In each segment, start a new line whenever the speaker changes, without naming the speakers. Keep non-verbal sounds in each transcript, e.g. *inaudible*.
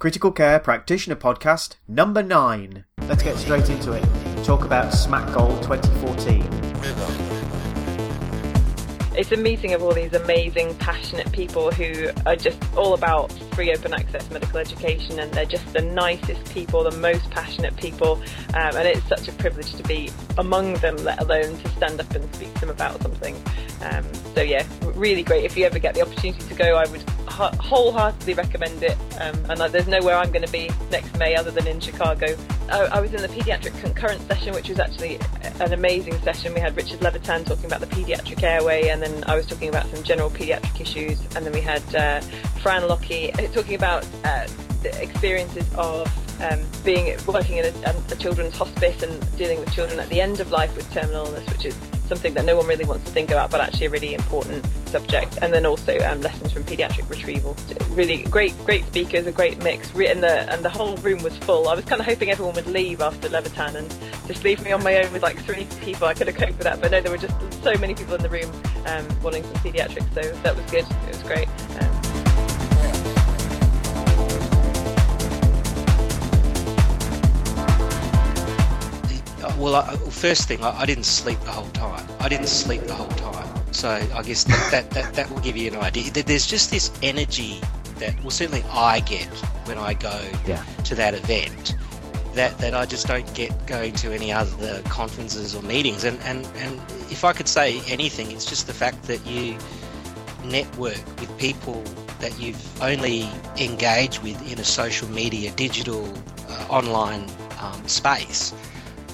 Critical Care Practitioner Podcast number 9. Let's get straight into it. Talk about SMACC Gold 2014
it's a meeting of all these amazing, passionate people who are just all about free open access medical education, and they're just the nicest people, the most passionate people, um, and it's such a privilege to be among them, let alone to stand up and speak to them about something. Um, so yeah, really great. If you ever get the opportunity to go, I would wholeheartedly recommend it. Um, and uh, there's nowhere I'm going to be next May other than in Chicago. I, I, was in the paediatric concurrent session, which was actually an amazing session. We had Richard Levitan talking about the paediatric airway, and then I was talking about some general paediatric issues, and then we had uh, Fran Lockie uh, talking about uh, the experiences of um, being working in a, a, children's hospice and dealing with children at the end of life with terminal illness, which is something that no one really wants to think about, but actually a really important subject. And then also um, lessons from paediatric retrieval. Really great, great speakers, a great mix, and the and the whole room was full. I was kind of hoping everyone would leave after Levitan and just leave me on my own with like three people. I could have coped with that, but no, there were just so many people in the room um, wanting some paediatrics, so that was good. It was great. Um,
well, I, first thing, I, I, didn't sleep the whole time. I didn't sleep the whole time. So I guess that, that, that, will give you an idea. There's just this energy that, well, certainly I get when I go yeah. to that event that, that I just don't get going to any other conferences or meetings. And, and, and if I could say anything, it's just the fact that you network with people that you've only engaged with in a social media, digital, uh, online um, space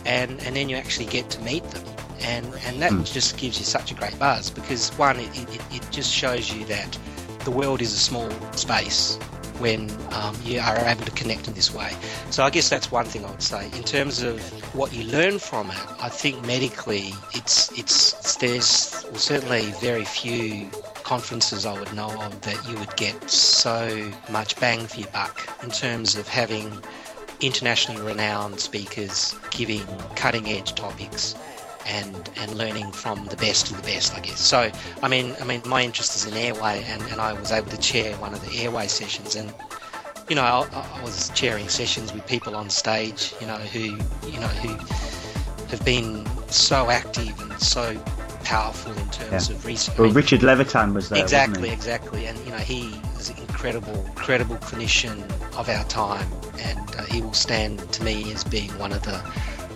and and then you actually get to meet them and and that mm. just gives you such a great buzz because one it, it, it just shows you that the world is a small space when um, you are able to connect in this way. So I guess that's one thing I would say. In terms of what you learn from it, I think medically it's it's, it's there's well, certainly very few conferences I would know of that you would get so much bang for your buck in terms of having internationally renowned speakers giving cutting edge topics and and learning from the best of the best, I guess. So, I mean, I mean, my interest is in airway, and, and I was able to chair one of the airway sessions, and you know, I, I was chairing sessions with people on stage, you know, who you know who have been so active and so powerful in terms yeah. of research.
Well, Richard Levitan was there.
Exactly, exactly, and you know, he is an incredible, credible clinician of our time, and uh, he will stand to me as being one of the,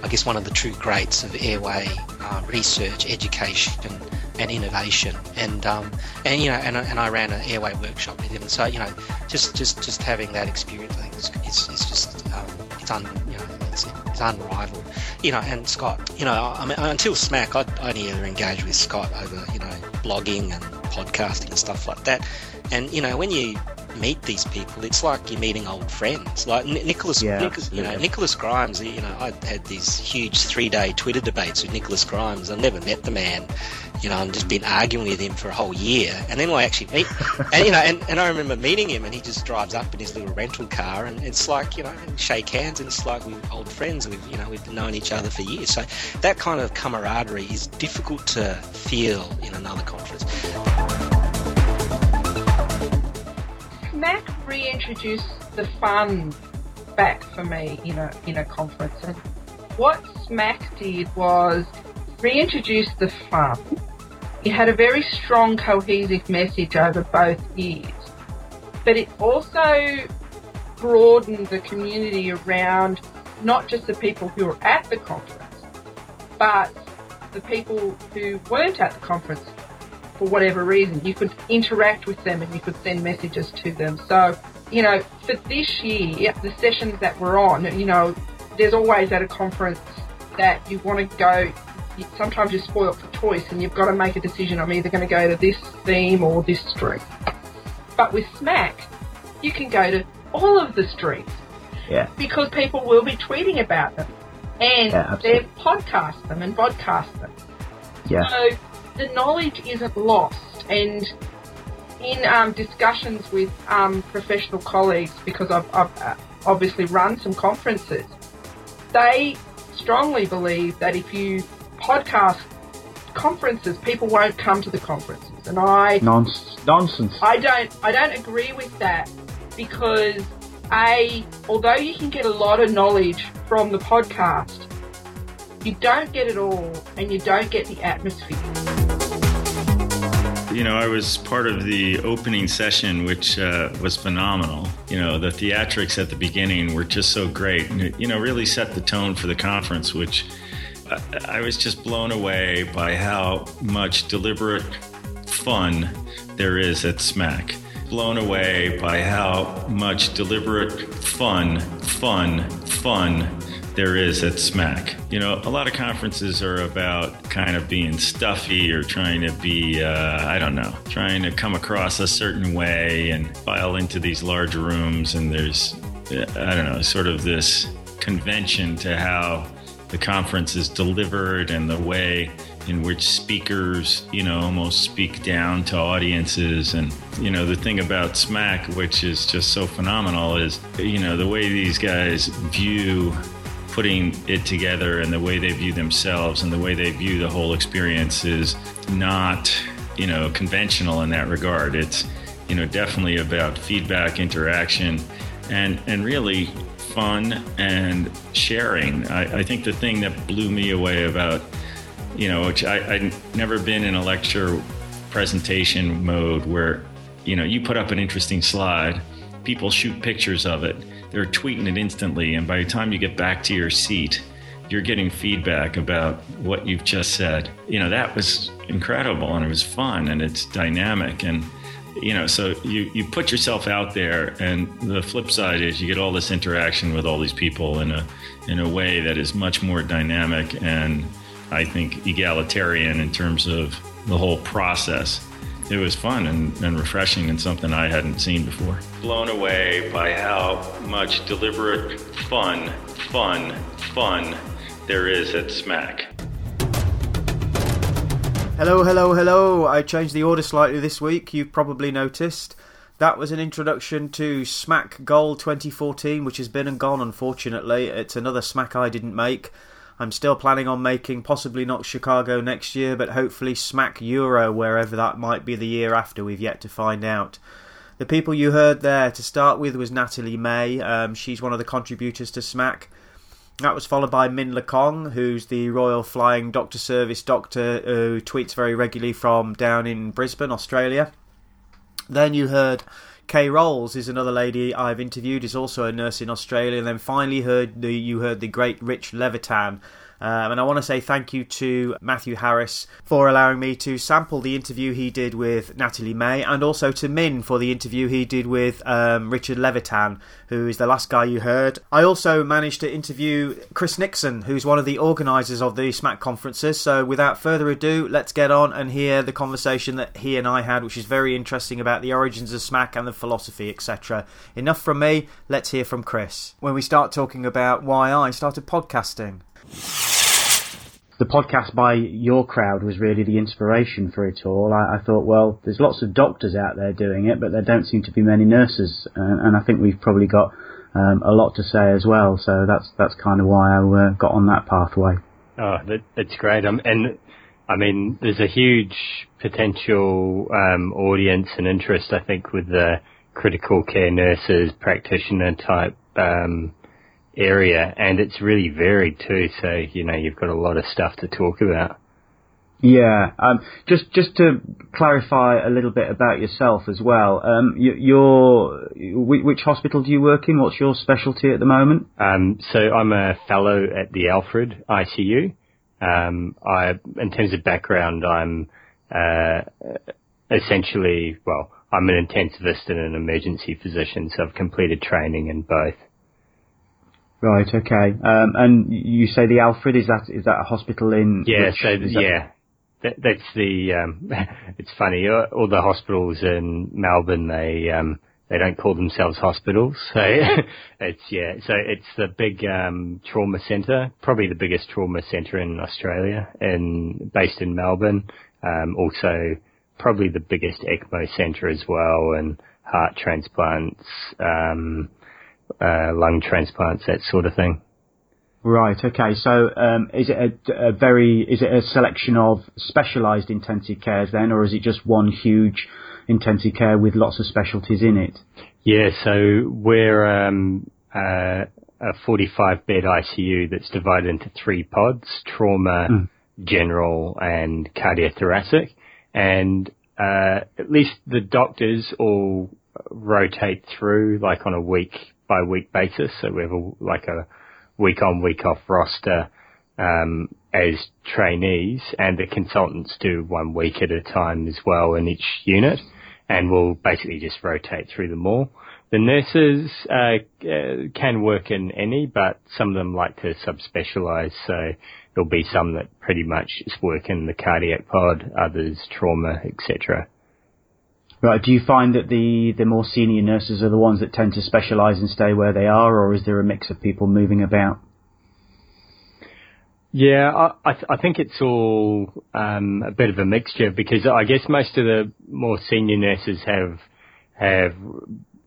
I guess, one of the true greats of airway uh, research, education, and innovation. And um, and you know, and, and I ran an airway workshop with him. So you know, just just just having that experience, I think it's it's, it's just um, it's un you know it's, it's unrivaled. You know, and Scott, you know, I mean, until SMACC, I'd only ever engaged with Scott over you know blogging and podcasting and stuff like that. And you know, when you meet these people, it's like you're meeting old friends. Like Nicholas, yeah, Nic- you know, Nicholas Chrimes. You know, I had these huge three-day Twitter debates with Nicholas Chrimes. I never met the man. You know, I've just been arguing with him for a whole year, and then I actually meet, *laughs* and you know, and, and I remember meeting him, and he just drives up in his little rental car, and it's like you know, shake hands, and it's like we're old friends. We've you know, we've known each other for years. So that kind of camaraderie is difficult to feel in another conference.
Mac reintroduced the fun back for me in a in a conference, and what SMACC did was reintroduce the fun. It had a very strong cohesive message over both years, but it also broadened the community around not just the people who were at the conference, but the people who weren't at the conference for whatever reason. You could interact with them and you could send messages to them. So, you know, for this year, the sessions that we're on, you know, there's always at a conference that you want to go. Sometimes you're spoilt for choice and you've got to make a decision. I'm either going to go to this theme or this stream. But with SMACC, you can go to all of the streams.
Yeah.
Because people will be tweeting about them. And yeah, they podcast them and broadcast them.
Yeah.
So the knowledge isn't lost. And in um, discussions with um, professional colleagues, because I've, I've uh, obviously run some conferences, they strongly believe that if you podcast conferences, people won't come to the conferences. And I
nonsense.
I don't I don't agree with that because A, although you can get a lot of knowledge from the podcast, you don't get it all and you don't get the atmosphere.
You know, I was part of the opening session, which uh, was phenomenal. You know, the theatrics at the beginning were just so great. And it, you know, really set the tone for the conference, which I, I was just blown away by how much deliberate fun there is at SMACC blown away by how much deliberate fun, fun, fun there is at SMACC. You know, a lot of conferences are about kind of being stuffy or trying to be, uh, I don't know, trying to come across a certain way and file into these large rooms. And there's, I don't know, sort of this convention to how the conference is delivered and the way in which speakers, you know, almost speak down to audiences. And, you know, the thing about SMACC, which is just so phenomenal, is, you know, the way these guys view putting it together and the way they view themselves and the way they view the whole experience is not, you know, conventional in that regard. It's, you know, definitely about feedback, interaction, and, and really fun and sharing. I, I think the thing that blew me away about you know, which I, I'd never been in a lecture presentation mode where, you know, you put up an interesting slide, people shoot pictures of it, they're tweeting it instantly, and by the time you get back to your seat, you're getting feedback about what you've just said. You know, that was incredible and it was fun and it's dynamic and you know, so you, you put yourself out there and the flip side is you get all this interaction with all these people in a in a way that is much more dynamic and I think, egalitarian in terms of the whole process. It was fun and, and refreshing and something I hadn't seen before. Blown away by how much deliberate fun, fun, fun there is at SMACC.
Hello, hello, hello. I changed the order slightly this week. You've probably noticed. That was an introduction to SMACC Gold 2014, which has been and gone, unfortunately. It's another SMACC I didn't make. I'm still planning on making possibly not Chicago next year, but hopefully SMACC Euro wherever that might be the year after. We've yet to find out. The people you heard there to start with was Natalie May. Um, she's one of the contributors to SMACC. That was followed by Minh Le Cong, who's the Royal Flying Doctor Service doctor who tweets very regularly from down in Brisbane, Australia. Then you heard Kay Rolls is another lady I've interviewed. is also a nurse in Australia. And then finally heard the, you heard the great Rich Levitan, um, and I want to say thank you to Matthew Harris for allowing me to sample the interview he did with Natalie May, and also to Minh for the interview he did with um, Richard Levitan, who is the last guy you heard. I also managed to interview Chris Nickson, who's one of the organisers of the SMACC conferences. So without further ado, let's get on and hear the conversation that he and I had, which is very interesting about the origins of SMACC and the philosophy, etc. Enough from me, let's hear from Chris. When we start talking about why I started podcasting the podcast by your crowd was really the inspiration for it all. I, I, thought, well, there's lots of doctors out there doing it, but there don't seem to be many nurses, and, and I think we've probably got um, a lot to say as well. So that's that's kind of why I uh, got on that pathway.
Oh, that, that's great. Um, and I mean, there's a huge potential um, audience and interest, I think, with the critical care nurses, practitioner type um, area, and it's really varied too. So you know you've got a lot of stuff to talk about.
Yeah, um, just just to clarify a little bit about yourself as well. Um, you, your which hospital do you work in? What's your specialty at the moment?
Um, so I'm a fellow at the Alfred ICU. Um, I, in terms of background, I'm uh, essentially well, I'm an intensivist and an emergency physician, so I've completed training in both.
Right. Okay. Um, and you say the Alfred is that is that a hospital in?
Yeah.
Which,
so yeah, that, that's the. Um, *laughs* it's funny. All the hospitals in Melbourne they um, they don't call themselves hospitals. *laughs* So it's yeah. So it's the big um, trauma centre, probably the biggest trauma centre in Australia, and based in Melbourne. Um, also, probably the biggest ECMO centre as well, and heart transplants. Um, uh, lung transplants, that sort of thing.
Right. Okay. So, um, is it a, a, very is it a selection of specialised intensive cares then, or is it just one huge intensive care with lots of specialties in it?
Yeah. So we're um, uh, a 45 bed ICU that's divided into three pods: trauma, mm. general, and cardiothoracic. And uh, at least the doctors all rotate through like on a week by week basis. So we have a, like a week on, week off roster um, as trainees, and the consultants do one week at a time as well in each unit, and we'll basically just rotate through them all. The nurses uh, uh, can work in any, but some of them like to subspecialise. So there'll be some that pretty much just work in the cardiac pod, others trauma, etc.
Right. Do you find that the, the more senior nurses are the ones that tend to specialise and stay where they are, or is there a mix of people moving about?
Yeah, I, I, th- I think it's all um, a bit of a mixture because I guess most of the more senior nurses have have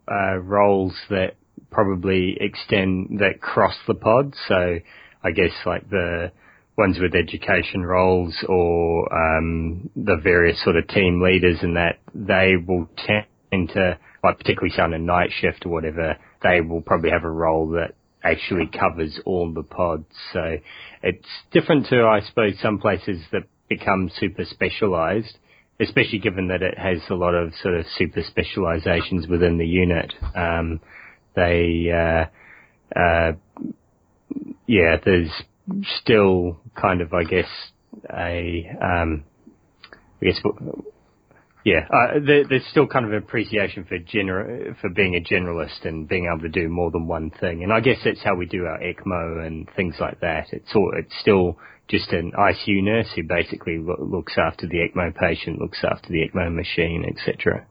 uh, roles that probably extend that cross the pod. So I guess like the ones with education roles or um, the various sort of team leaders and that they will tend to, like particularly on a night shift or whatever, they will probably have a role that actually covers all the pods. So it's different to, I suppose, some places that become super specialised, especially given that it has a lot of sort of super specialisations within the unit. Um, they, uh, uh, yeah, there's still kind of, I guess, a, um, I guess, yeah, uh, there, there's still kind of an appreciation for gener- for being a generalist and being able to do more than one thing. And I guess that's how we do our ECMO and things like that. It's all, it's still just an ICU nurse who basically lo- looks after the ECMO patient, looks after the ECMO machine, etc.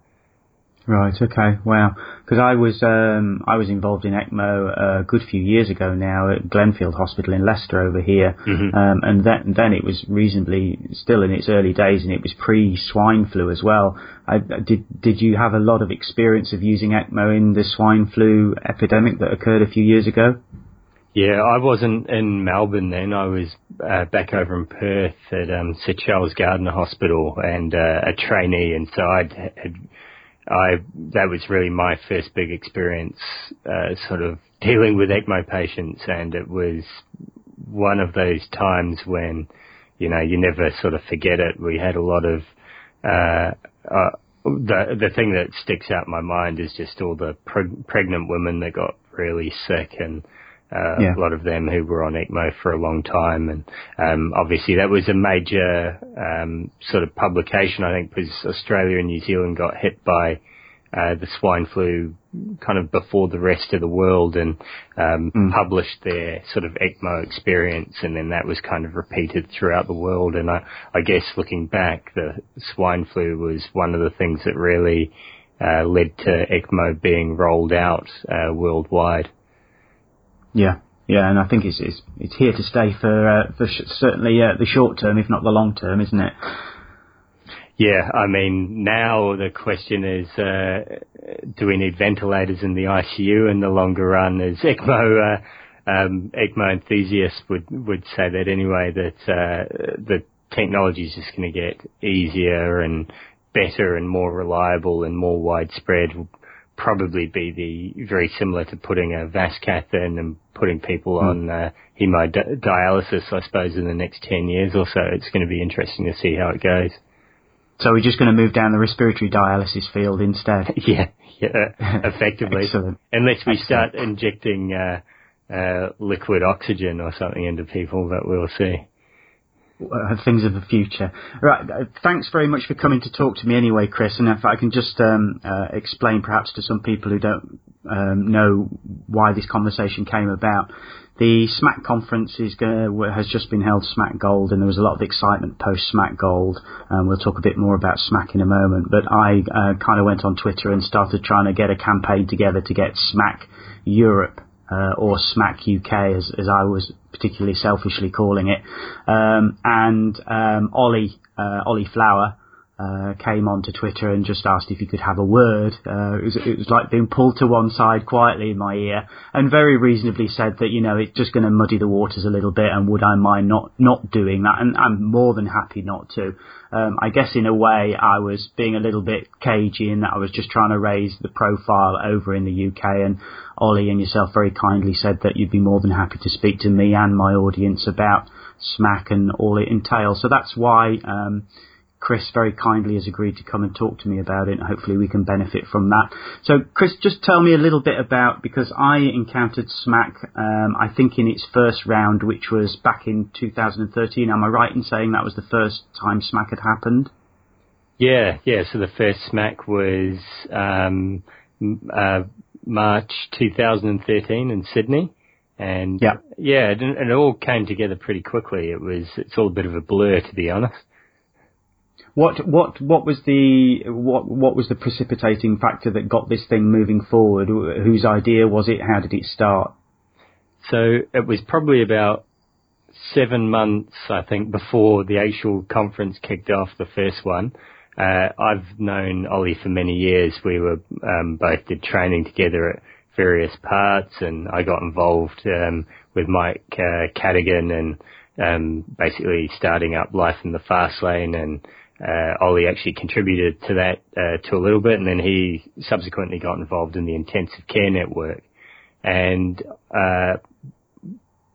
Right. Okay. Wow. Because I was um, I was involved in ECMO a good few years ago now at Glenfield Hospital in Leicester over here, mm-hmm. um, and then then it was reasonably still in its early days, and it was pre swine flu as well. I, did did you have a lot of experience of using ECMO in the swine flu epidemic that occurred a few years ago?
Yeah, I wasn't in Melbourne then. I was uh, back over in Perth at um, Sir Charles Gairdner Hospital and uh, a trainee, and so I'd had I that was really my first big experience, uh, sort of *laughs* dealing with ECMO patients, and it was one of those times when, you know, you never sort of forget it. We had a lot of uh, uh, the the thing that sticks out in my mind is just all the preg- pregnant women that got really sick and uh, yeah. a lot of them who were on ECMO for a long time, and um, obviously that was a major um, sort of publication. I think because Australia and New Zealand got hit by uh, the swine flu kind of before the rest of the world, and um, mm. published their sort of ECMO experience, and then that was kind of repeated throughout the world. And I, I guess looking back, the swine flu was one of the things that really uh, led to ECMO being rolled out uh, worldwide.
Yeah, yeah, and I think it's it's, it's here to stay for uh, for sh- certainly uh, the short term, if not the long term, isn't it?
Yeah, I mean now the question is, uh, do we need ventilators in the ICU in the longer run? As ECMO uh, um, ECMO enthusiasts would would say that anyway, that uh, the technology is just going to get easier and better and more reliable and more widespread probably be the very similar to putting a VAS cath in and putting people mm. on uh, hemodialysis, I suppose, in the next 10 years or so. It's going to be interesting to see how it goes.
So we're just going to move down the respiratory dialysis field instead? *laughs*
yeah, yeah, *laughs* effectively. Unless we Excellent. start injecting uh, uh, liquid oxygen or something into people, but we'll see
uh, things of the future. Right. Uh, thanks very much for coming to talk to me anyway, Chris. And if I can just um, uh, explain perhaps to some people who don't um, know why this conversation came about. The SMACC conference is has just been held, SMACC Gold, and there was a lot of excitement post SMACC Gold. Um, we'll talk a bit more about SMACC in a moment. But I uh, kind of went on Twitter and started trying to get a campaign together to get SMACC Europe uh, or SMACC UK, as, as I was particularly selfishly calling it. Um, and um, Ollie uh, Ollie Flower uh, came onto Twitter and just asked if he could have a word. Uh, it, was, it was like being pulled to one side quietly in my ear, and very reasonably said that you know it's just going to muddy the waters a little bit, and would I mind not not doing that? And I'm more than happy not to. Um, I guess in a way I was being a little bit cagey in that I was just trying to raise the profile over in the UK, and Ollie and yourself very kindly said that you'd be more than happy to speak to me and my audience about SMACC and all it entails. So that's why. Um, Chris very kindly has agreed to come and talk to me about it, and hopefully we can benefit from that. So, Chris, just tell me a little bit about because I encountered SMACC, um, I think in its first round, which was back in 2013. Am I right in saying that was the first time SMACC had happened?
Yeah, yeah. So the first SMACC was um, uh, March 2013 in Sydney. And
yeah,
yeah, it, it all came together pretty quickly. It was, it's all a bit of a blur to be honest.
What what what was the what what was the precipitating factor that got this thing moving forward? Whose idea was it? How did it start?
So it was probably about seven months, I think, before the actual conference kicked off. The first one. Uh, I've known Ollie for many years. We were um, both did training together at various parts, and I got involved um, with Mike uh, Cadogan and um, basically starting up Life in the Fast Lane and uh, Ollie actually contributed to that uh, to a little bit, and then he subsequently got involved in the intensive care network. And uh,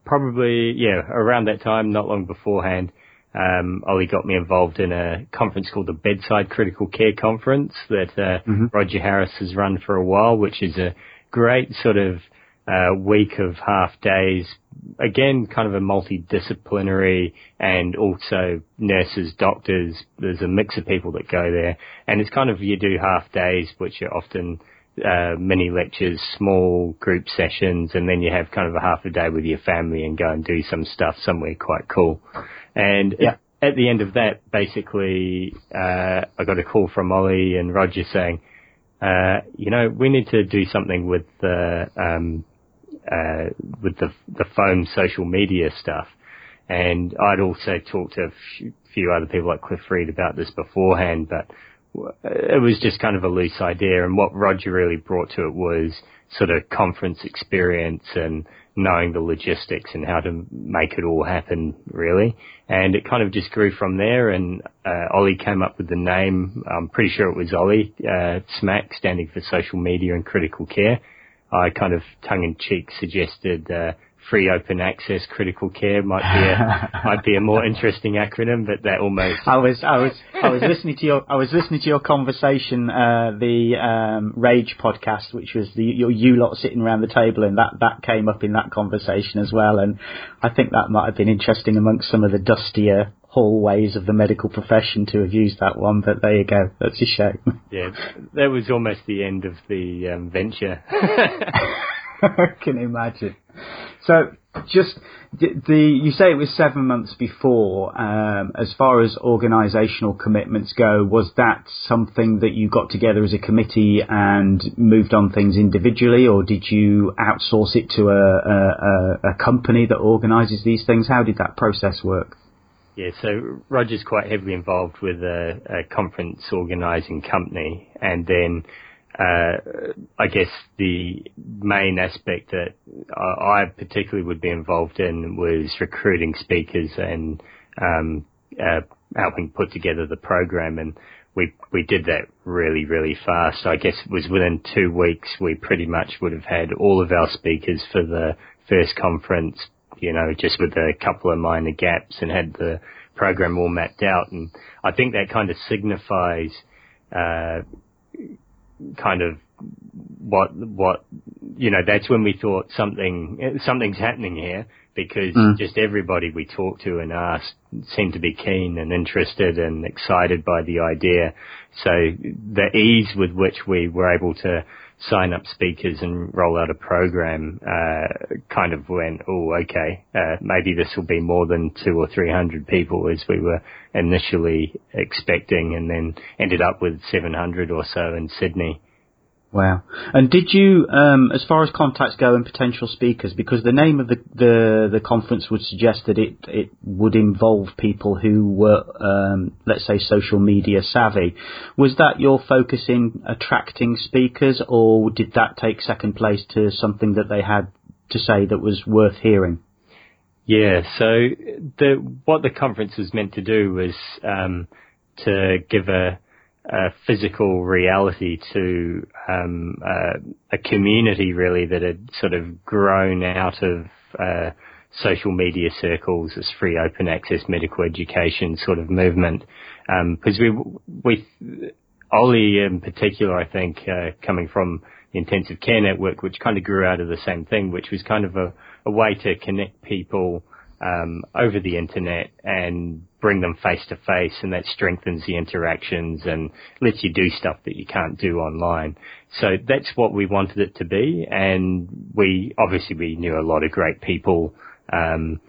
probably, yeah, around that time, not long beforehand, um, Ollie got me involved in a conference called the Bedside Critical Care Conference that uh, mm-hmm. Roger Harris has run for a while, which is a great sort of uh, week of half days. Again, kind of a multidisciplinary and also nurses, doctors. There's a mix of people that go there, and it's kind of you do half days, which are often uh, mini lectures, small group sessions, and then you have kind of a half a day with your family and go and do some stuff somewhere quite cool. And yeah. at, at the end of that, basically, uh, I got a call from Ollie and Roger saying, uh, you know, we need to do something with the um, uh, with the the FOAM social media stuff. And I'd also talked to a few other people like Cliff Reid about this beforehand, but it was just kind of a loose idea. And what Roger really brought to it was sort of conference experience and knowing the logistics and how to make it all happen, really. And it kind of just grew from there. And uh, Ollie came up with the name. I'm pretty sure it was Ollie, uh, SMACC, standing for Social Media and Critical Care. I kind of tongue in cheek suggested uh, free open access critical care might be a *laughs* might be a more interesting acronym, but that almost.
I was I was I was listening to your I was listening to your conversation, uh, the um, Rage podcast, which was the your you lot sitting around the table, and that that came up in that conversation as well, and I think that might have been interesting amongst some of the dustier hallways of the medical profession to have used that one, but there you go. That's a shame.
Yeah, that was almost the end of the um, venture. *laughs*
I can imagine. So, just the, the, you say it was seven months before. Um, as far as organisational commitments go, was that something that you got together as a committee and moved on things individually, or did you outsource it to a, a, a company that organises these things? How did that process work?
Yeah, so Roger's quite heavily involved with a, a conference organising company, and then uh, I guess the main aspect that I particularly would be involved in was recruiting speakers and um, uh, helping put together the program, and we we did that really really fast. I guess it was within two weeks we pretty much would have had all of our speakers for the first conference you know, just with a couple of minor gaps and had the program all mapped out. And I think that kind of signifies, uh, kind of what, what, you know, that's when we thought something, something's happening here because mm. just everybody we talked to and asked seemed to be keen and interested and excited by the idea. So the ease with which we were able to sign up speakers and roll out a program, uh, kind of went, oh, okay, uh, maybe this will be more than two or three hundred people as we were initially expecting and then ended up with 700 or so in Sydney.
Wow. And did you, um, as far as contacts go and potential speakers, because the name of the, the, the conference would suggest that it, it would involve people who were, um, let's say, social media savvy. Was that your focus in attracting speakers, or did that take second place to something that they had to say that was worth hearing?
Yeah, so the, what the conference was meant to do was um, to give a a physical reality to um, uh, a community really that had sort of grown out of uh, social media circles, this free open access medical education sort of movement. Because um, we, we, Ollie in particular, I think, uh, coming from the intensive care network, which kind of grew out of the same thing, which was kind of a, a way to connect people um, over the internet and bring them face to face and that strengthens the interactions and lets you do stuff that you can't do online. So that's what we wanted it to be and we, obviously we knew a lot of great people, um,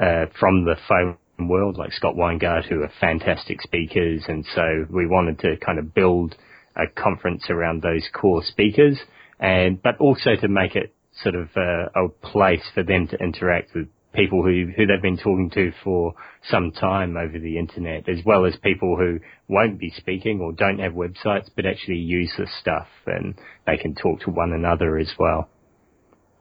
uh, from the FOAM world like Scott Weingart who are fantastic speakers and so we wanted to kind of build a conference around those core speakers and, but also to make it sort of a, a place for them to interact with people who, who they've been talking to for some time over the internet, as well as people who won't be speaking or don't have websites, but actually use this stuff and they can talk to one another as well.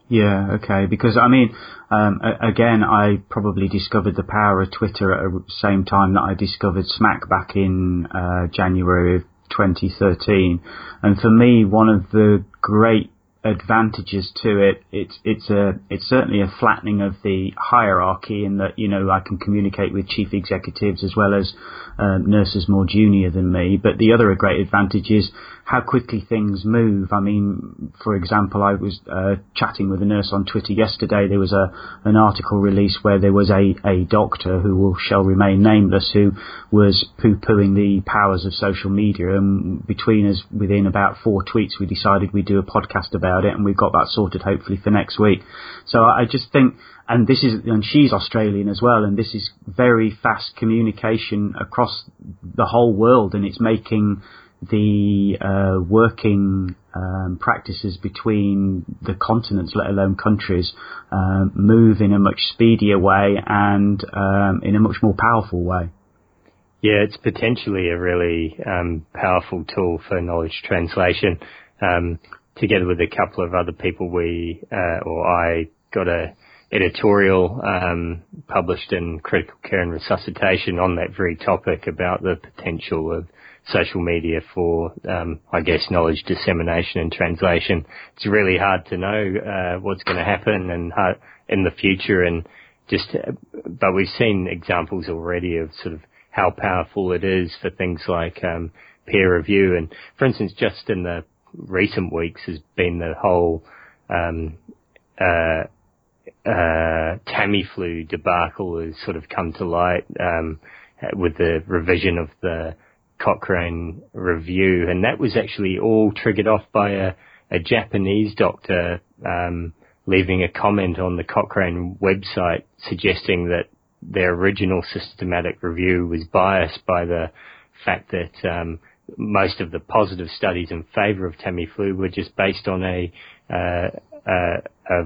Yeah, okay. Because I mean, um, again, I probably discovered the power of Twitter at the same time that I discovered SMACC back in uh, January of 2013. And for me, one of the great advantages to it. It's it's a it's certainly a flattening of the hierarchy in that you know I can communicate with chief executives as well as um, nurses more junior than me. But the other great advantage is how quickly things move. I mean, for example, I was uh, chatting with a nurse on Twitter yesterday. There was a an article released where there was a, a doctor who will, shall remain nameless who was poo pooing the powers of social media. And between us, within about four tweets, we decided we'd do a podcast about it, and we've got that sorted hopefully for next week. So I just think and this is and she's Australian as well, and this is very fast communication across the whole world, and it's making the uh, working um, practices between the continents, let alone countries, um, move in a much speedier way and um, in a much more powerful way.
Yeah, it's potentially a really um, powerful tool for knowledge translation. Um, together with a couple of other people, we uh, or I got a editorial um, published in Critical Care and Resuscitation on that very topic about the potential of social media for, um, I guess, knowledge dissemination and translation. It's really hard to know uh, what's going to happen and how, in the future, and just, but we've seen examples already of sort of how powerful it is for things like um, peer review. And for instance, just in the recent weeks has been the whole um, uh, uh, Tamiflu debacle has sort of come to light um, with the revision of the Cochrane review, and that was actually all triggered off by a, a Japanese doctor um, leaving a comment on the Cochrane website suggesting that their original systematic review was biased by the fact that um, most of the positive studies in favour of Tamiflu were just based on a, uh, a,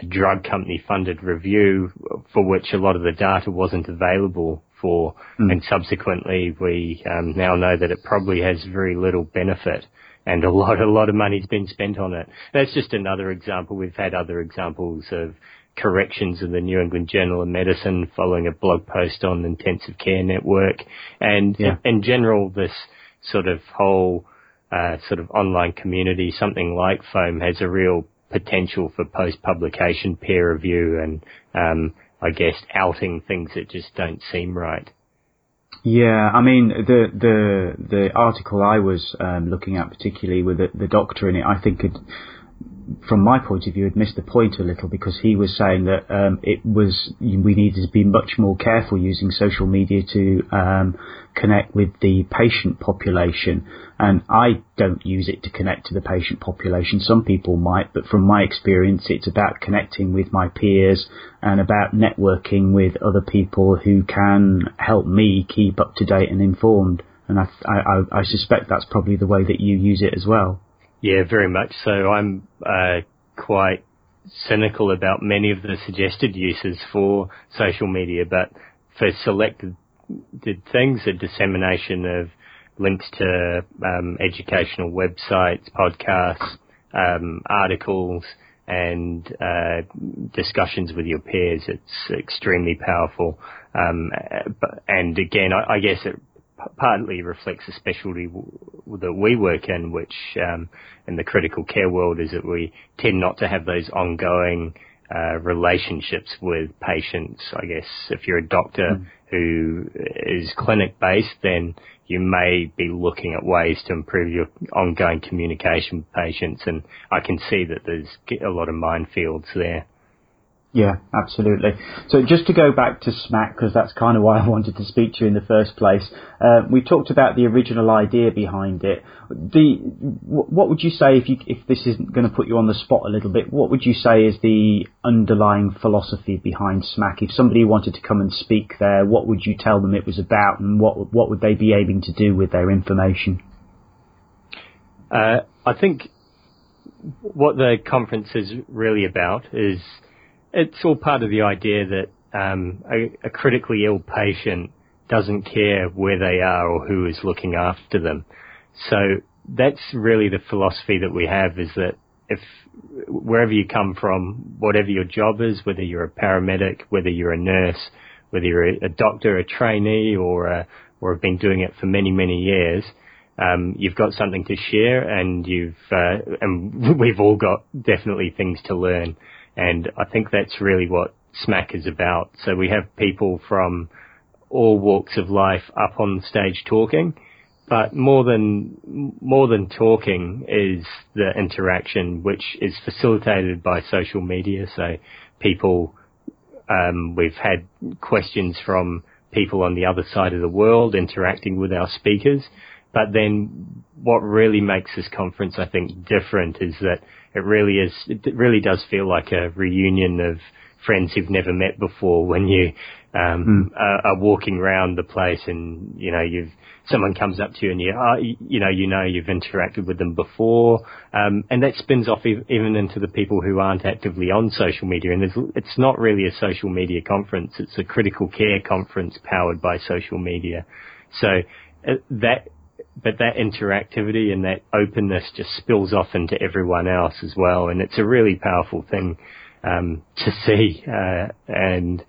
a drug company funded review for which a lot of the data wasn't available for, mm. and subsequently we um, now know that it probably has very little benefit, and a lot, a lot of money's been spent on it. That's just another example. We've had other examples of corrections in the New England Journal of Medicine following a blog post on the intensive care network, and yeah. in, in general, this sort of whole uh, sort of online community, something like Foam has a real potential for post-publication peer review and um, I guess, outing things that just don't seem right.
Yeah, I mean the the the article I was um, looking at, particularly with the, the doctor in it, I think it from my point of view, had missed the point a little because he was saying that um, it was we needed to be much more careful using social media to um, connect with the patient population. And I don't use it to connect to the patient population. Some people might, but from my experience, it's about connecting with my peers and about networking with other people who can help me keep up to date and informed. And I, I, I suspect that's probably the way that you use it as well.
Yeah, very much so. I'm uh, quite cynical about many of the suggested uses for social media, but for selected things, a dissemination of links to um, educational websites, podcasts, um, articles, and uh, discussions with your peers. It's extremely powerful. Um, and again, I, I, guess it partly reflects the specialty w- that we work in, which um, in the critical care world is that we tend not to have those ongoing uh, relationships with patients. I guess if you're a doctor mm. who is clinic based, then you may be looking at ways to improve your ongoing communication with patients. And I can see that there's a lot of minefields there.
Yeah, absolutely. So just to go back to SMACC, because that's kind of why I *laughs* wanted to speak to you in the first place. Uh, we talked about the original idea behind it. The what would you say if you if this isn't going to put you on the spot a little bit? What would you say is the underlying philosophy behind SMACC? If somebody wanted to come and speak there, what would you tell them it was about, and what what would they be aiming to do with their information?
Uh, I think what the conference is really about is it's all part of the idea that um, a, a, critically ill patient doesn't care where they are or who is looking after them. So that's really the philosophy that we have is that if wherever you come from, whatever your job is, whether you're a paramedic, whether you're a nurse, whether you're a, a doctor, a trainee, or a, or have been doing it for many many years, um, you've got something to share, and you've uh, and *laughs* we've all got definitely things to learn. And I think that's really what SMACC is about. So we have people from all walks of life up on stage talking, but more than more than talking is the interaction, which is facilitated by social media. So people, um, we've had questions from people on the other side of the world interacting with our speakers. But then what really makes this conference, I think, different is that it really is, it really does feel like a reunion of friends who've never met before when you um, mm. are, are, walking around the place and you know you've someone comes up to you and you uh, you know you know you've interacted with them before um, and that spins off even into the people who aren't actively on social media. And it's not really a social media conference. It's a critical care conference powered by social media. So uh, that but that interactivity and that openness just spills off into everyone else as well, and it's a really powerful thing um, to see. Uh, and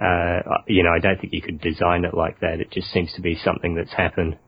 uh, you know, I don't think you could design it like that. It just seems to be something that's happened.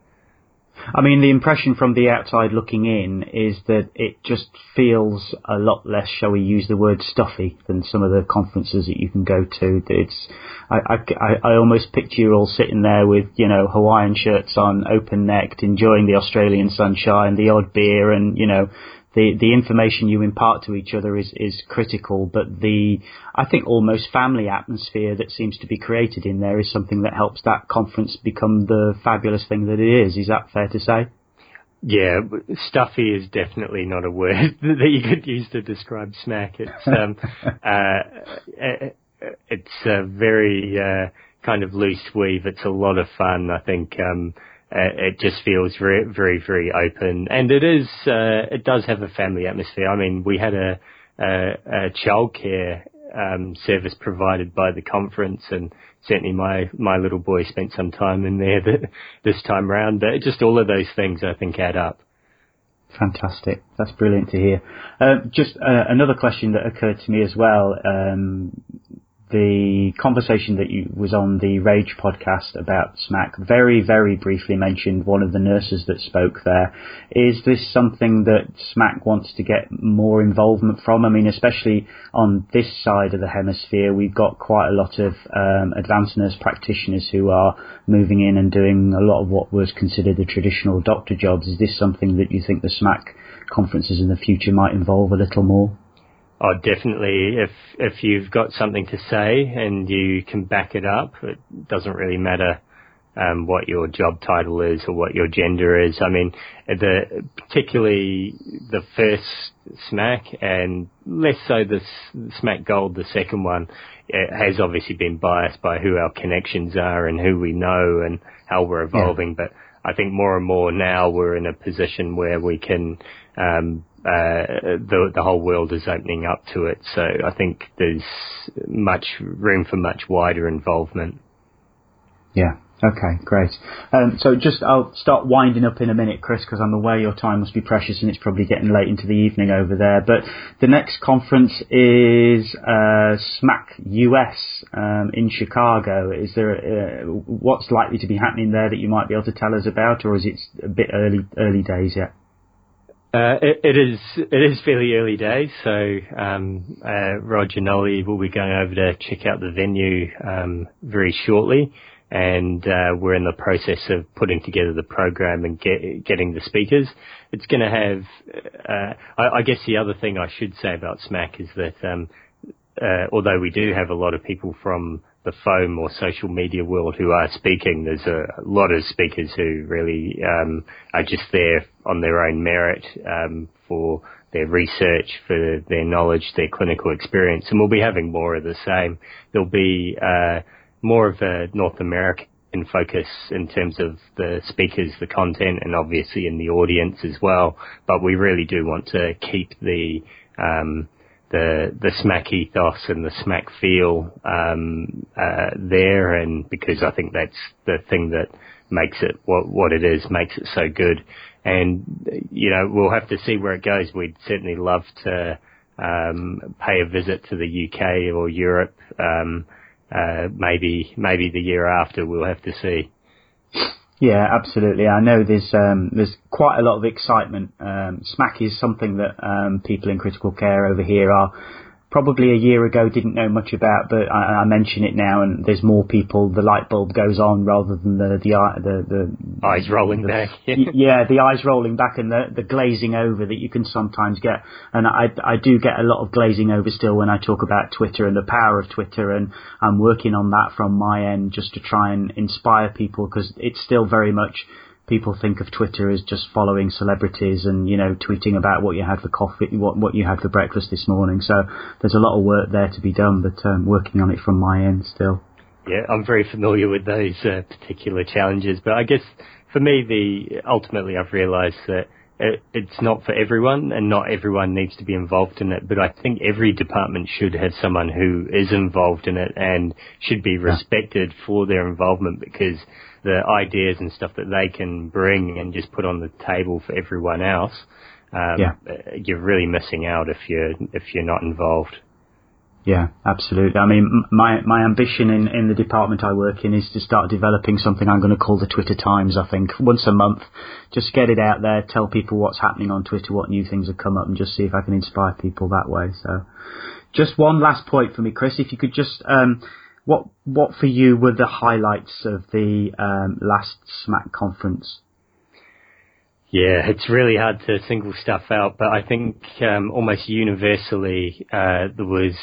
I mean, the impression from the outside looking in is that it just feels a lot less, shall we use the word stuffy, than some of the conferences that you can go to. It's, I, I, I almost picture you all sitting there with, you know, Hawaiian shirts on, open necked, enjoying the Australian sunshine, the odd beer, and, you know, the the information you impart to each other is is critical, but the I think almost family atmosphere that seems to be created in there is something that helps that conference become the fabulous thing that it is. Is that fair to say?
Yeah, stuffy is definitely not a word *laughs* that you could use to describe SMACC. It's um, *laughs* uh, it's a very uh, kind of loose weave. It's a lot of fun. I think um, uh, it just feels very, very, very open, and it is. Uh, it does have a family atmosphere. I mean, we had a, a, a childcare um, service provided by the conference, and certainly my my little boy spent some time in there the, this time round. But just all of those things, I think, add up.
Fantastic. That's brilliant to hear. Uh, just uh, another question that occurred to me as well. Um, the conversation that you, was on the Rage podcast about SMACC very, very briefly mentioned one of the nurses that spoke there. Is this something that SMACC wants to get more involvement from? I mean, especially on this side of the hemisphere, we've got quite a lot of um, advanced nurse practitioners who are moving in and doing a lot of what was considered the traditional doctor jobs. Is this something that you think the SMACC conferences in the future might involve a little more?
Oh, definitely. If if you've got something to say and you can back it up, it doesn't really matter um, what your job title is or what your gender is. I mean, the particularly the first SMACC and less so the SMACC Gold, the second one, has obviously been biased by who our connections are and who we know and how we're evolving. Yeah. But I think more and more now we're in a position where we can, um, uh, the the whole world is opening up to it. So I think there's much room for much wider involvement.
Yeah. Okay, great. Um, so just I'll start winding up in a minute, Chris, because I'm aware your time must be precious and it's probably getting late into the evening over there. But the next conference is uh, SMACC US um, in Chicago. Is there uh, what's likely to be happening there that you might be able to tell us about, or is it a bit early early days yet?
Uh, it, is it is fairly early days, so um, uh, Roger Nolly will be going over to check out the venue um, very shortly and uh, we're in the process of putting together the program and get, getting the speakers. It's going to have. Uh, I, I, guess the other thing I should say about SMACC is that um, uh, although we do have a lot of people from the FOAM or social media world who are speaking, there's a, lot of speakers who really um, are just there on their own merit um, for their research, for their knowledge, their clinical experience, and we'll be having more of the same. There'll be uh, more of a North American focus in terms of the speakers, the content, and obviously in the audience as well. But we really do want to keep the um, the the SMACC ethos and the SMACC feel um, uh, there, and because I think that's the thing that makes it what what it is, makes it so good. And you know, we'll have to see where it goes. We'd certainly love to um, pay a visit to the UK or Europe. Um, uh, maybe maybe the year after we'll have to see.
Yeah, absolutely. I know there's um, there's quite a lot of excitement. Um, SMACC is something that um, people in critical care over here are probably a year ago didn't know much about, but I, I mention it now, and there's more people. The light bulb goes on rather than the the the,
the eyes rolling the, back.
yeah, the eyes rolling back and the the glazing over that you can sometimes get. And I I do get a lot of glazing over still when I talk about Twitter and the power of Twitter, and I'm working on that from my end just to try and inspire people because it's still very much people think of Twitter as just following celebrities and you know tweeting about what you had for coffee, what what you had for breakfast this morning. So there's a lot of work there to be done, but um, working on it from my end still.
Yeah, I'm very familiar with those uh, particular challenges, but I guess for me, the ultimately I've realised that it, it's not for everyone, and not everyone needs to be involved in it. But I think every department should have someone who is involved in it and should be respected yeah. for their involvement because the ideas and stuff that they can bring and just put on the table for everyone else, um, yeah. you're really missing out if you're if you're not involved.
Yeah, absolutely. I mean, my my ambition in, in the department I work in is to start developing something I'm going to call the Twitter Times. I think once a month, just get it out there, tell people what's happening on Twitter, what new things have come up, and just see if I can inspire people that way. So, just one last point for me, Chris. If you could just um, what what for you were the highlights of the um, last SMACC conference?
Yeah, it's really hard to single stuff out, but I think um, almost universally uh, there was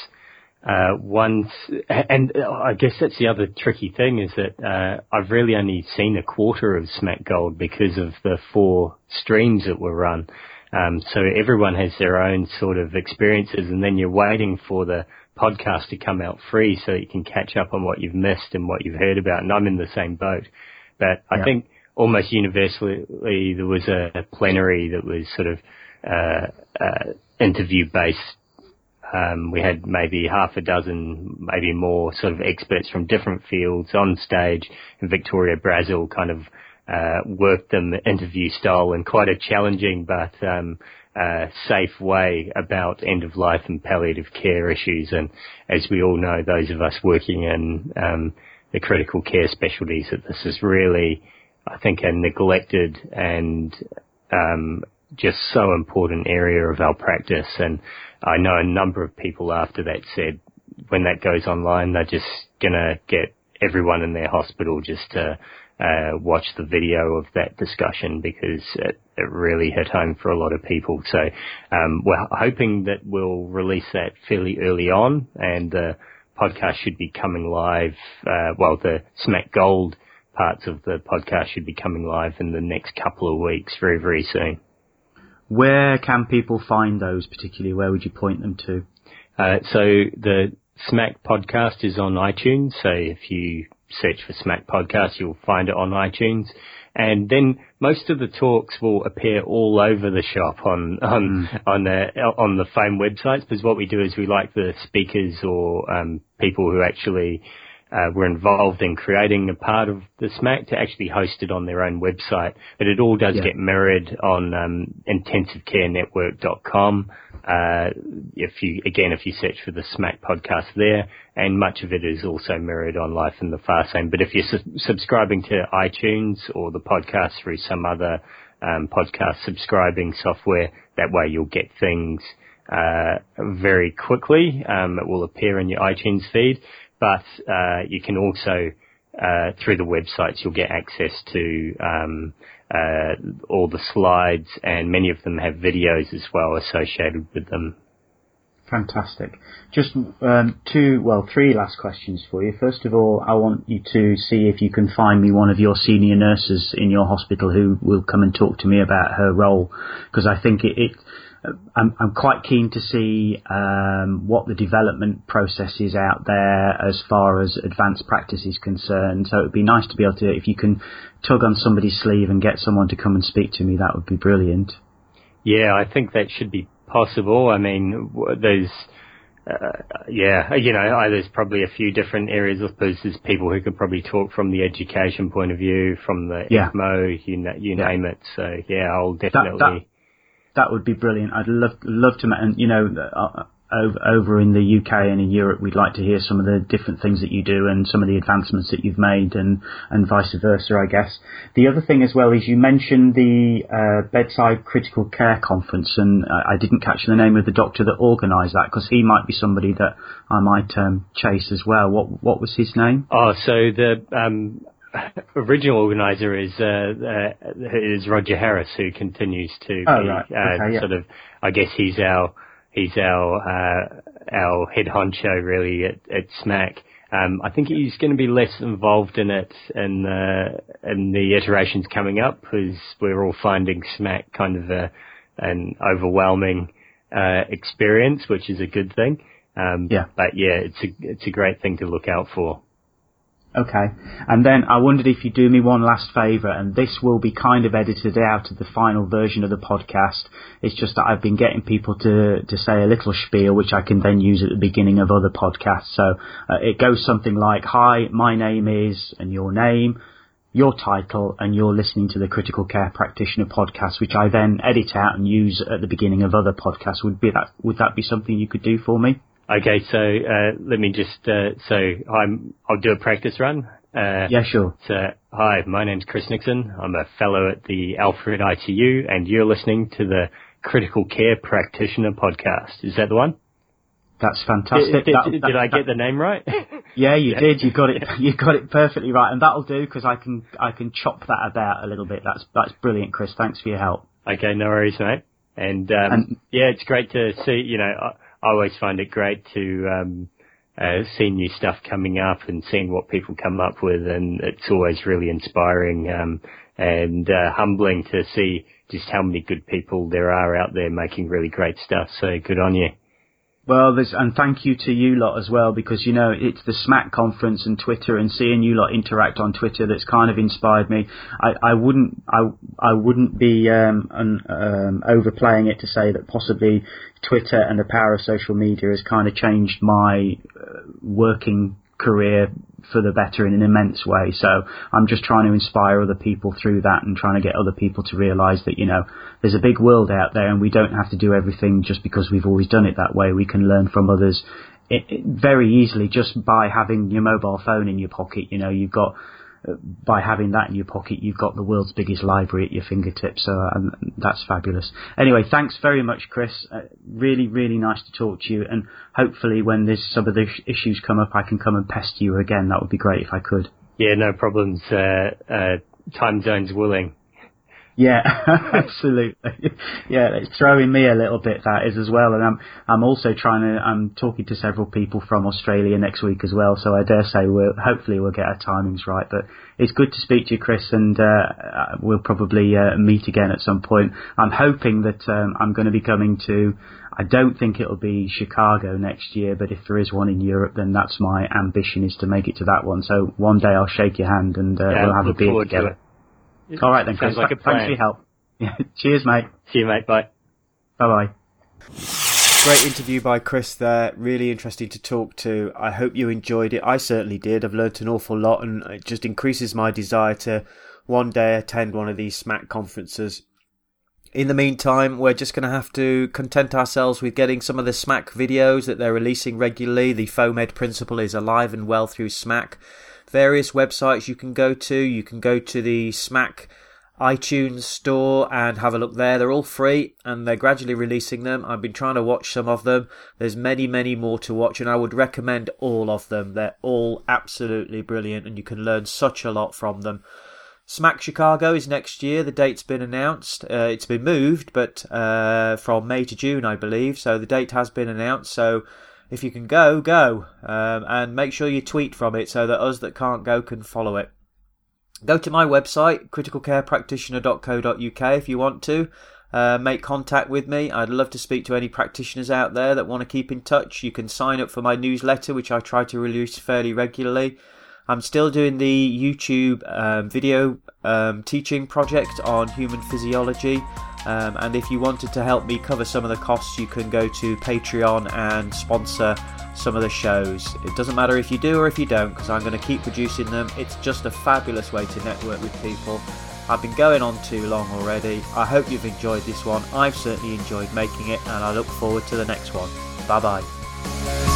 uh, one, and I guess that's the other tricky thing is that uh, I've really only seen a quarter of SMACC Gold because of the four streams that were run. Um, so everyone has their own sort of experiences, and then you're waiting for the podcast to come out free so that you can catch up on what you've missed and what you've heard about. And I'm in the same boat. But I think almost universally there was a plenary that was sort of uh, uh, interview based. Um, we had maybe half a dozen, maybe more sort of experts from different fields on stage and Victoria Brazil kind of uh, worked them interview style and quite a challenging but um, uh, safe way about end of life and palliative care issues. And as we all know, those of us working in um, the critical care specialties, that this is really, I think, a neglected and um, just so important area of our practice. And I know a number of people after that said when that goes online, they're just gonna get everyone in their hospital just to uh, watch the video of that discussion because it, it really hit home for a lot of people. So um, we're hoping that we'll release that fairly early on, and the podcast should be coming live. Uh, well, the SMACC Gold parts of the podcast should be coming live in the next couple of weeks, very very soon.
Where can people find those particularly? Where would you point them to?
Uh, so the SMACC podcast is on iTunes. So if you search for SMACC Podcast, you'll find it on iTunes. and then most of the talks will appear all over the shop on on mm. on the on the FOAM websites. Because what we do is we like the speakers or um, people who actually uh, were involved in creating a part of the SMACC to actually host it on their own website. But it all does yeah. get mirrored on um, intensivecarenetwork.com. Uh, if you again, if you search for the SMACC podcast there, and much of it is also mirrored on Life in the Fast Lane. But if you're su- subscribing to iTunes or the podcast through some other um, podcast subscribing software, that way you'll get things uh, very quickly. Um, it will appear in your iTunes feed but uh, you can also uh, through the websites you'll get access to um, uh, all the slides, and many of them have videos as well associated with them.
Fantastic. Just um, two, well, three last questions for you. First of all, I want you to see if you can find me one of your senior nurses in your hospital who will come and talk to me about her role, because I think it, it I'm, I'm quite keen to see um, what the development process is out there as far as advanced practice is concerned. So it would be nice to be able to, if you can tug on somebody's sleeve and get someone to come and speak to me, that would be brilliant.
Yeah, I think that should be possible. I mean, there's, uh, yeah, you know, there's probably a few different areas. I suppose there's people who could probably talk from the education point of view, from the yeah. ECMO, you, you yeah. name it. So yeah, I'll definitely.
That, that, that would be brilliant. I'd love love to, and you know, uh, over, over in the UK and in Europe, we'd like to hear some of the different things that you do and some of the advancements that you've made, and and vice versa, I guess. The other thing as well is you mentioned the uh, bedside critical care conference, and I, I, didn't catch the name of the doctor that organised that because he might be somebody that I might um, chase as well. What what was his name?
Oh, so the um, *laughs* original organizer is uh, uh, is Roger Harris, who continues to
oh,
be
right. Uh, okay,
yeah. sort of. I guess he's our he's our uh, our head honcho really at, at SMACC. Um, I think he's going to be less involved in it in the in the iterations coming up because we're all finding SMACC kind of a, an overwhelming uh, experience, which is a good thing. Um,
yeah.
But yeah, it's a it's a great thing to look out for.
Okay. And then I wondered if you'd do me one last favour, and this will be kind of edited out of the final version of the podcast. It's just that I've been getting people to, to say a little spiel, which I can then use at the beginning of other podcasts. So uh, it goes something like, Hi, my name is, and your name, your title, and you're listening to the Critical Care Practitioner podcast, which I then edit out and use at the beginning of other podcasts. Would be that, would that be something you could do for me?
Okay, so uh, let me just uh, so I'm I'll do a practice run.
Uh, yeah, sure.
So hi, my name's Chris Nickson. I'm a fellow at the Alfred ITU, and you're listening to the Critical Care Practitioner podcast. Is that the one?
That's fantastic.
Did,
that,
did, that, did I get the name right?
yeah, you *laughs* yeah. did. You got it. You got it perfectly right, and that'll do because I can I can chop that about a little bit. That's that's brilliant, Chris. Thanks for your help.
Okay, no worries, mate. And, um, and yeah, it's great to see. You know, I always find it great to um, uh, see new stuff coming up and seeing what people come up with, and it's always really inspiring um, and uh, humbling to see just how many good people there are out there making really great stuff. So good on you.
Well, there's, and thank you to you lot as well, because you know it's the SMACC conference and Twitter, and seeing you lot interact on Twitter that's kind of inspired me. I, I wouldn't, I, I wouldn't be um, um, overplaying it to say that possibly Twitter and the power of social media has kind of changed my uh, working career for the better in an immense way. So I'm just trying to inspire other people through that and trying to get other people to realise that, you know, there's a big world out there and we don't have to do everything just because we've always done it that way. We can learn from others it, it, very easily just by having your mobile phone in your pocket. You know, you've got by having that in your pocket, you've got the world's biggest library at your fingertips. So that's fabulous. Anyway, thanks very much, Chris. Uh, really, really nice to talk to you. And hopefully, when there's some of the issues come up, I can come and pester you again. That would be great if I could.
Yeah, no problems. Uh, uh, time zones willing.
Yeah, *laughs* absolutely. yeah, it's throwing me a little bit that is as well, and I'm I'm also trying to I'm talking to several people from Australia next week as well, so I dare say we'll hopefully we'll get our timings right. But it's good to speak to you, Chris, and uh, we'll probably uh, meet again at some point. I'm hoping that um, I'm going to be coming to. I don't think it'll be Chicago next year, but if there is one in Europe, then that's my ambition is to make it to that one. So one day I'll shake your hand and uh,
yeah,
we'll have a beer
together.
All right then, Chris.
Sounds like a
Thanks for your help. Yeah. *laughs* Cheers, mate.
See you, mate. Bye.
Bye bye.
Great interview by Chris there. Really interesting to talk to. I hope you enjoyed it. I certainly did. I've learnt an awful lot and it just increases my desire to one day attend one of these SMACC conferences. In the meantime, we're just going to have to content ourselves with getting some of the SMACC videos that they're releasing regularly. The FOAMed principle is alive and well through SMACC. Various websites you can go to. You can go to the SMACC iTunes store and have a look there. They're all free and they're gradually releasing them. I've been trying to watch some of them. There's many, many more to watch and I would recommend all of them. They're all absolutely brilliant and you can learn such a lot from them. SMACC Chicago is next year. The date's been announced. Uh, it's been moved, but uh, from May to June, I believe. So the date has been announced. So if you can go, go. Um, and make sure you tweet from it so that us that can't go can follow it. Go to my website, criticalcarepractitioner.co.uk, if you want to. Uh, make contact with me. I'd love to speak to any practitioners out there that want to keep in touch. You can sign up for my newsletter, which I try to release fairly regularly. I'm still doing the YouTube um, video um, teaching project on human physiology. Um, and if you wanted to help me cover some of the costs, you can go to Patreon and sponsor some of the shows. It doesn't matter if you do or if you don't, because I'm going to keep producing them. It's just a fabulous way to network with people. I've been going on too long already. I hope you've enjoyed this one. I've certainly enjoyed making it, and I look forward to the next one. Bye bye.